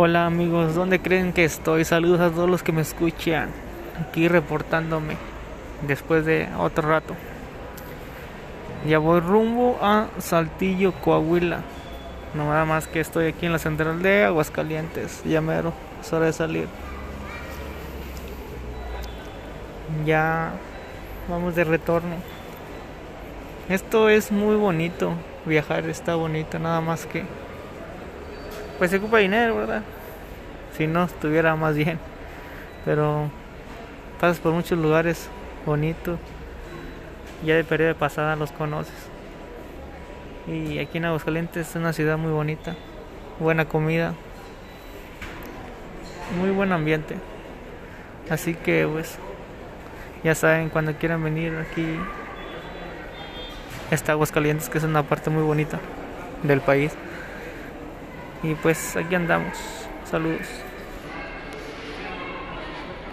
Hola amigos, ¿dónde creen que estoy? Saludos a todos los que me escuchan. Aquí reportándome después de otro rato. Ya voy rumbo a Saltillo, Coahuila. No nada más que estoy aquí en la central de Aguascalientes. Ya es hora de salir. Ya vamos de retorno. Esto es muy bonito. Viajar está bonito, nada más que pues se ocupa dinero, ¿verdad? Si no, estuviera más bien. Pero pasas por muchos lugares bonitos. Ya de periodo de pasada los conoces. Y aquí en Aguascalientes es una ciudad muy bonita. Buena comida. Muy buen ambiente. Así que pues ya saben cuando quieran venir aquí está Aguascalientes que es una parte muy bonita del país. Y pues aquí andamos. Saludos.